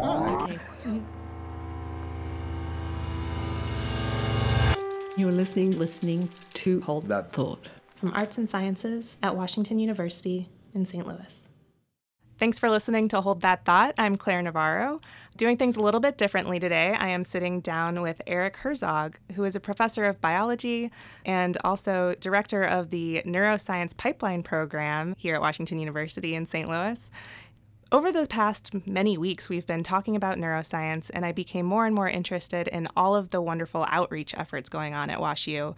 Oh, okay. You're listening, listening to Hold That Thought from Arts and Sciences at Washington University in St. Louis. Thanks for listening to Hold That Thought. I'm Claire Navarro. Doing things a little bit differently today, I am sitting down with Erik Herzog, who is a professor of biology and also director of the Neuroscience Pipeline Program here at Washington University in St. Louis. Over the past many weeks, we've been talking about neuroscience, and I became more and more interested in all of the wonderful outreach efforts going on at WashU.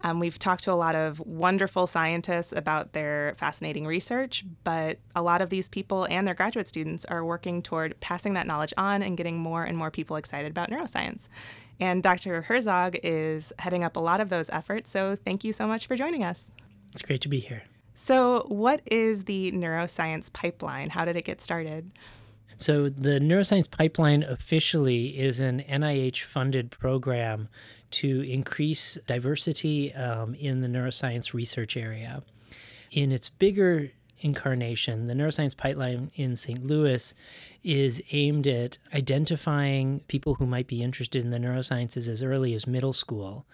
Um, we've talked to a lot of wonderful scientists about their fascinating research, but a lot of these people and their graduate students are working toward passing that knowledge on and getting more and more people excited about neuroscience. And Dr. Herzog is heading up a lot of those efforts, so thank you so much for joining us. It's great to be here. So, what is the neuroscience pipeline? How did it get started? So, the Neuroscience Pipeline officially is an NIH funded program to increase diversity um, in the neuroscience research area. In its bigger incarnation, the Neuroscience Pipeline in St. Louis is aimed at identifying people who might be interested in the neurosciences as early as middle school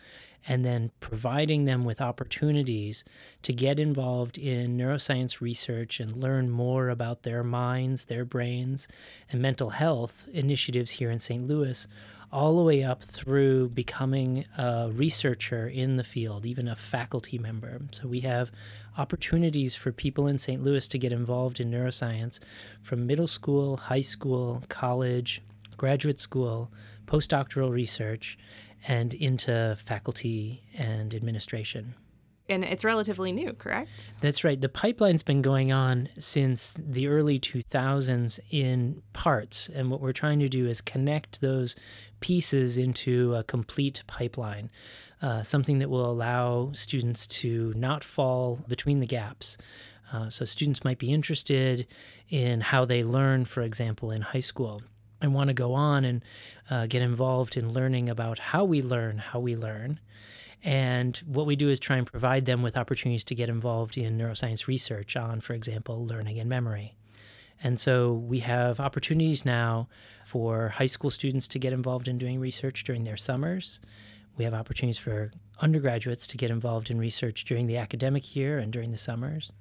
and then providing them with opportunities to get involved in neuroscience research and learn more about their minds, their brains, and mental health initiatives here in St. Louis all the way up through becoming a researcher in the field, even a faculty member. So we have opportunities for people in St. Louis to get involved in neuroscience from middle school, high school, college, graduate school, postdoctoral research, and into faculty and administration and it's relatively new, correct? That's right. The pipeline's been going on since the early 2000s in parts. And what we're trying to do is connect those pieces into a complete pipeline, uh, something that will allow students to not fall between the gaps. Uh, so, students might be interested in how they learn, for example, in high school and want to go on and uh, get involved in learning about how we learn, how we learn. And what we do is try and provide them with opportunities to get involved in neuroscience research on, for example, learning and memory. And so we have opportunities now for high school students to get involved in doing research during their summers. We have opportunities for undergraduates to get involved in research during the academic year and during the summers.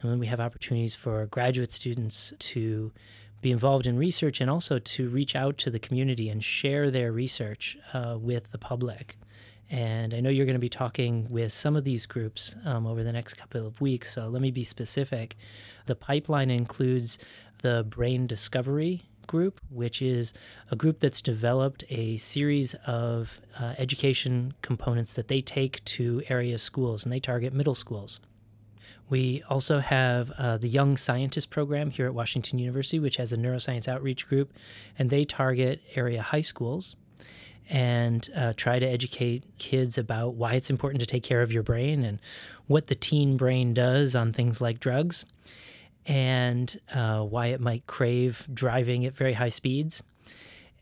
And then we have opportunities for graduate students to be involved in research and also to reach out to the community and share their research uh, with the public. And I know you're going to be talking with some of these groups um, over the next couple of weeks. So let me be specific. The pipeline includes the Brain Discovery Group, which is a group that's developed a series of uh, education components that they take to area schools, and they target middle schools. We also have uh, the Young Scientist Program here at Washington University, which has a neuroscience outreach group, and they target area high schools and uh, try to educate kids about why it's important to take care of your brain and what the teen brain does on things like drugs and uh, why it might crave driving at very high speeds.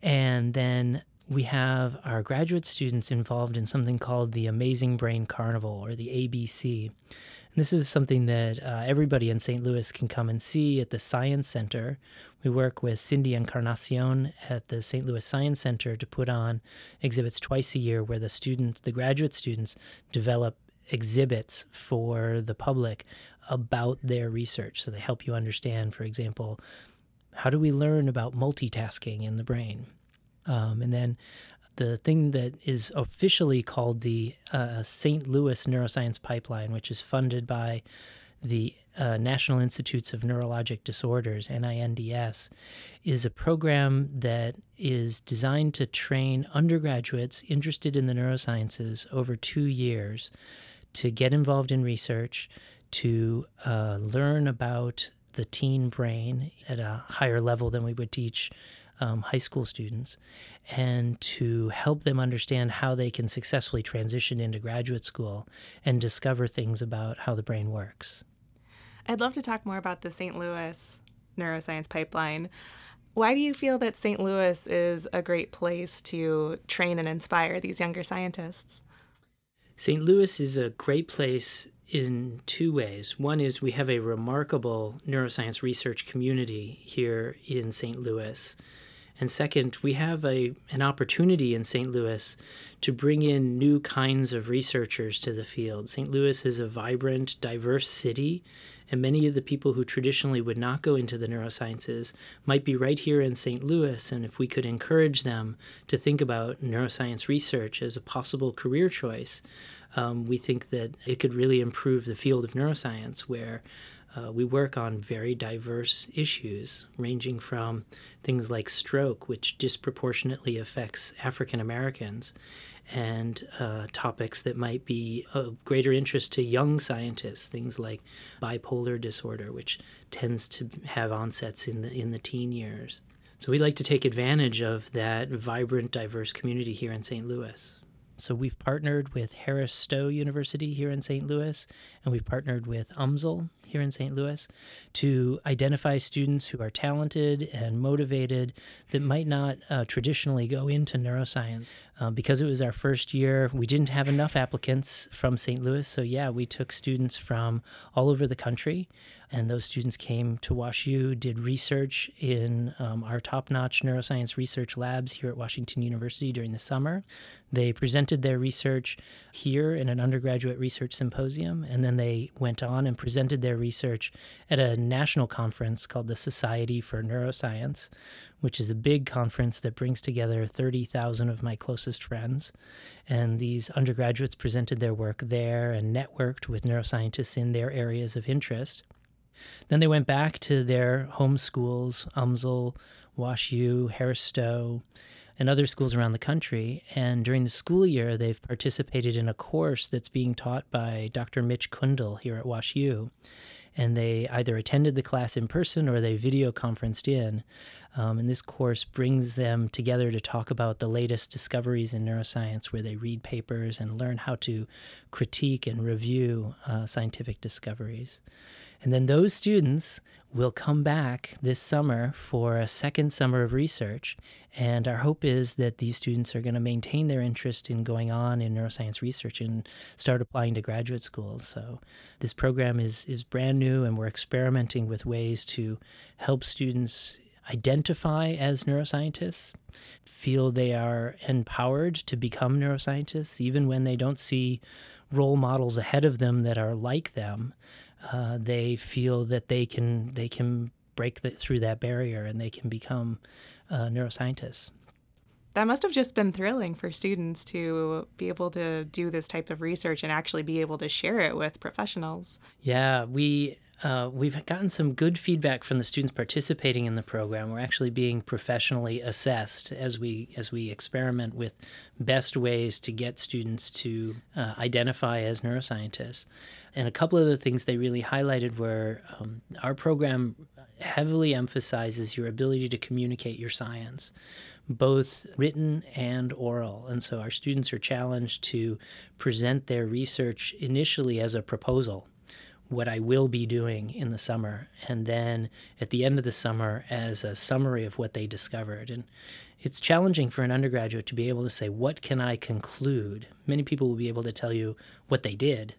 And then we have our graduate students involved in something called the Amazing Brain Carnival or the ABC. This is something that uh, everybody in St. Louis can come and see at the Science Center. We work with Cindy Encarnacion at the St. Louis Science Center to put on exhibits twice a year where the students, the graduate students, develop exhibits for the public about their research. So they help you understand, for example, how do we learn about multitasking in the brain? Um, and then the thing that is officially called the uh, St. Louis Neuroscience Pipeline, which is funded by the uh, National Institutes of Neurologic Disorders, NINDS, is a program that is designed to train undergraduates interested in the neurosciences over two years to get involved in research, to uh, learn about the teen brain at a higher level than we would teach um, high school students and to help them understand how they can successfully transition into graduate school and discover things about how the brain works. I'd love to talk more about the St. Louis neuroscience pipeline. Why do you feel that St. Louis is a great place to train and inspire these younger scientists? St. Louis is a great place in two ways. One is we have a remarkable neuroscience research community here in St. Louis. And second, we have a, an opportunity in St. Louis to bring in new kinds of researchers to the field. St. Louis is a vibrant, diverse city, and many of the people who traditionally would not go into the neurosciences might be right here in St. Louis. And if we could encourage them to think about neuroscience research as a possible career choice, um, we think that it could really improve the field of neuroscience where uh, we work on very diverse issues, ranging from things like stroke, which disproportionately affects African Americans, and uh, topics that might be of greater interest to young scientists, things like bipolar disorder, which tends to have onsets in the, in the teen years. So we like to take advantage of that vibrant, diverse community here in St. Louis. So we've partnered with Harris Stowe University here in St. Louis, and we've partnered with UMSL here in St. Louis to identify students who are talented and motivated that might not uh, traditionally go into neuroscience. Uh, because it was our first year, we didn't have enough applicants from St. Louis. So, yeah, we took students from all over the country, and those students came to WashU, did research in um, our top notch neuroscience research labs here at Washington University during the summer. They presented their research here in an undergraduate research symposium, and then they went on and presented their research at a national conference called the Society for Neuroscience, which is a big conference that brings together 30,000 of my closest friends. And these undergraduates presented their work there and networked with neuroscientists in their areas of interest. Then they went back to their home schools, UMSL, WashU, Harris Stowe, and other schools around the country. And during the school year, they've participated in a course that's being taught by Dr. Mitch Kundal here at WashU. And they either attended the class in person or they video conferenced in. Um, and this course brings them together to talk about the latest discoveries in neuroscience, where they read papers and learn how to critique and review uh, scientific discoveries. And then those students will come back this summer for a second summer of research. And our hope is that these students are going to maintain their interest in going on in neuroscience research and start applying to graduate school. So this program is, is brand new, and we're experimenting with ways to help students identify as neuroscientists, feel they are empowered to become neuroscientists, even when they don't see role models ahead of them that are like them uh, they feel that they can they can break the, through that barrier and they can become uh, neuroscientists. That must have just been thrilling for students to be able to do this type of research and actually be able to share it with professionals. Yeah, we uh, we've gotten some good feedback from the students participating in the program. We're actually being professionally assessed as we as we experiment with best ways to get students to uh, identify as neuroscientists. And a couple of the things they really highlighted were um, our program heavily emphasizes your ability to communicate your science both written and oral. And so our students are challenged to present their research initially as a proposal what I will be doing in the summer, and then at the end of the summer as a summary of what they discovered. And it's challenging for an undergraduate to be able to say, What can I conclude? Many people will be able to tell you what they did,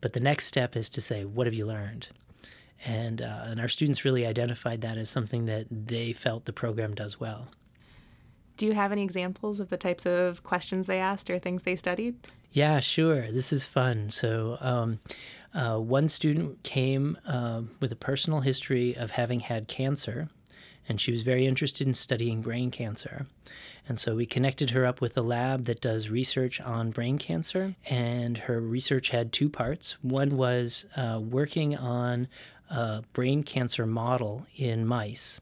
but the next step is to say, What have you learned? And, uh, and our students really identified that as something that they felt the program does well. Do you have any examples of the types of questions they asked or things they studied? Yeah, sure. This is fun. So, um, uh, one student came uh, with a personal history of having had cancer, and she was very interested in studying brain cancer. And so we connected her up with a lab that does research on brain cancer, and her research had two parts. One was uh, working on a brain cancer model in mice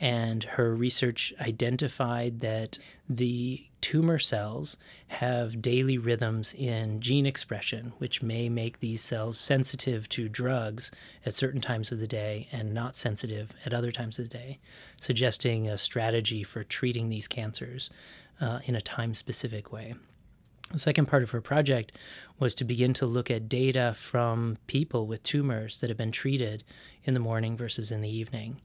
and her research identified that the tumor cells have daily rhythms in gene expression, which may make these cells sensitive to drugs at certain times of the day and not sensitive at other times of the day, suggesting a strategy for treating these cancers uh, in a time specific way. The second part of her project was to begin to look at data from people with tumors that have been treated in the morning versus in the evening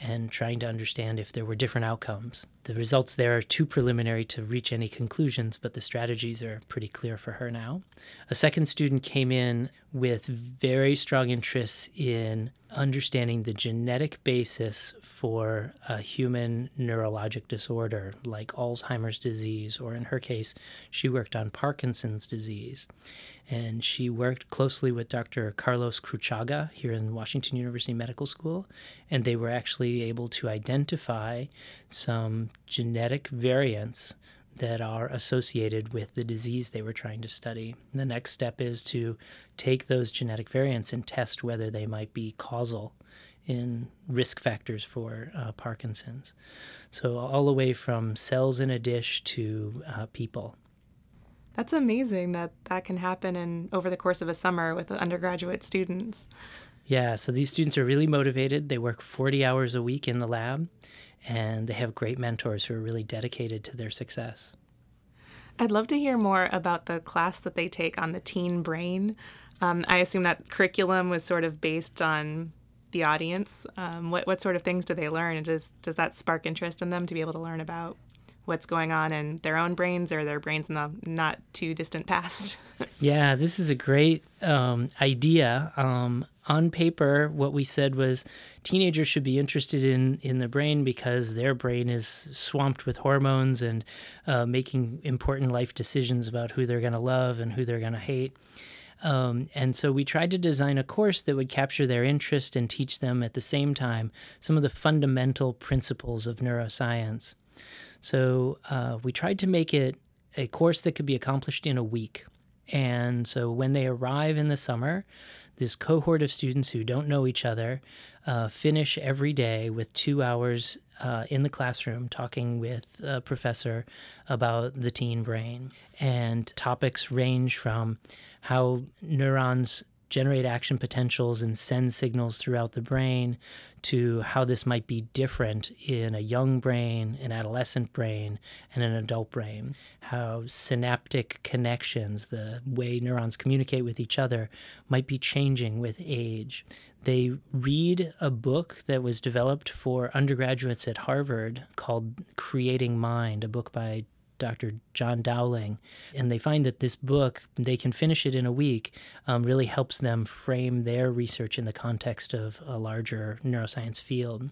and trying to understand if there were different outcomes. The results there are too preliminary to reach any conclusions, but the strategies are pretty clear for her now. A second student came in with very strong interests in understanding the genetic basis for a human neurologic disorder like Alzheimer's disease, or in her case, she worked on Parkinson's disease. And she worked closely with Dr. Carlos Cruchaga here in Washington University Medical School, and they were actually able to identify some genetic variants that are associated with the disease they were trying to study. The next step is to take those genetic variants and test whether they might be causal in risk factors for uh, Parkinson's. So, all the way from cells in a dish to uh, people. That's amazing that that can happen in over the course of a summer with undergraduate students. Yeah, so these students are really motivated. They work 40 hours a week in the lab and they have great mentors who are really dedicated to their success. I'd love to hear more about the class that they take on the teen brain. Um, I assume that curriculum was sort of based on the audience. Um, what what sort of things do they learn, and does does that spark interest in them to be able to learn about what's going on in their own brains or their brains in the not too distant past? yeah, this is a great um, idea. Um, on paper, what we said was teenagers should be interested in in the brain because their brain is swamped with hormones and uh, making important life decisions about who they're going to love and who they're going to hate. Um, and so we tried to design a course that would capture their interest and teach them at the same time some of the fundamental principles of neuroscience. So uh, we tried to make it a course that could be accomplished in a week. And so when they arrive in the summer, this cohort of students who don't know each other uh, finish every day with two hours uh, in the classroom talking with a professor about the teen brain. And topics range from how neurons generate action potentials and send signals throughout the brain to how this might be different in a young brain, an adolescent brain, and an adult brain. How synaptic connections, the way neurons communicate with each other, might be changing with age. They read a book that was developed for undergraduates at Harvard called Creating Mind, a book by Dr. John Dowling. And they find that this book, they can finish it in a week, um, really helps them frame their research in the context of a larger neuroscience field.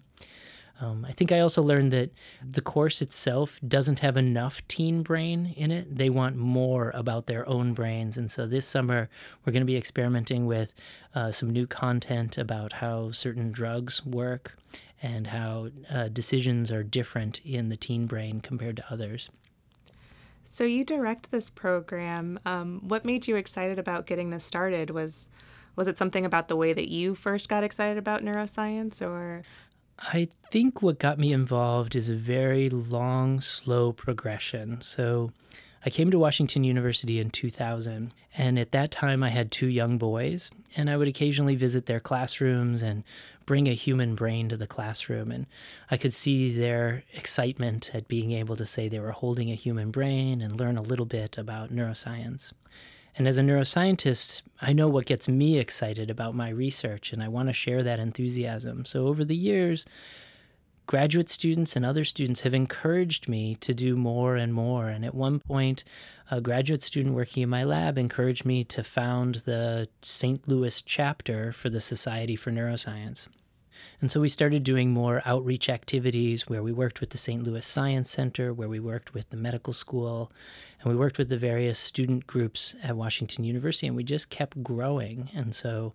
Um, I think I also learned that the course itself doesn't have enough teen brain in it. They want more about their own brains. And so this summer, we're going to be experimenting with uh, some new content about how certain drugs work and how uh, decisions are different in the teen brain compared to others. So you direct this program. Um, what made you excited about getting this started? Was was it something about the way that you first got excited about neuroscience, or? I think what got me involved is a very long, slow progression. So I came to Washington University in 2000, and at that time I had two young boys, and I would occasionally visit their classrooms and bring a human brain to the classroom. And I could see their excitement at being able to say they were holding a human brain and learn a little bit about neuroscience. And as a neuroscientist, I know what gets me excited about my research, and I want to share that enthusiasm. So over the years, graduate students and other students have encouraged me to do more and more. And at one point, a graduate student working in my lab encouraged me to found the St. Louis chapter for the Society for Neuroscience. And so we started doing more outreach activities where we worked with the St. Louis Science Center, where we worked with the medical school, and we worked with the various student groups at Washington University, and we just kept growing. And so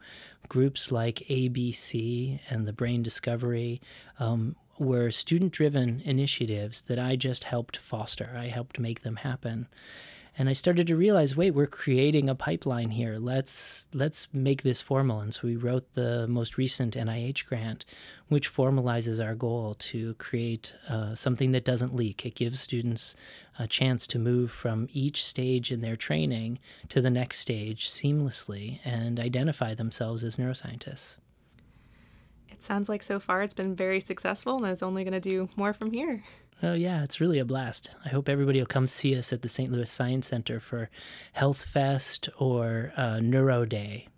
groups like ABC and the Brain Discovery um, were student driven initiatives that I just helped foster. I helped make them happen. And I started to realize, wait, we're creating a pipeline here. Let's let's make this formal. And so we wrote the most recent NIH grant, which formalizes our goal to create uh, something that doesn't leak. It gives students a chance to move from each stage in their training to the next stage seamlessly and identify themselves as neuroscientists it sounds like so far it's been very successful and is only going to do more from here. Oh, yeah, it's really a blast. I hope everybody will come see us at the St. Louis Science Center for Health Fest or uh, Neuro Day.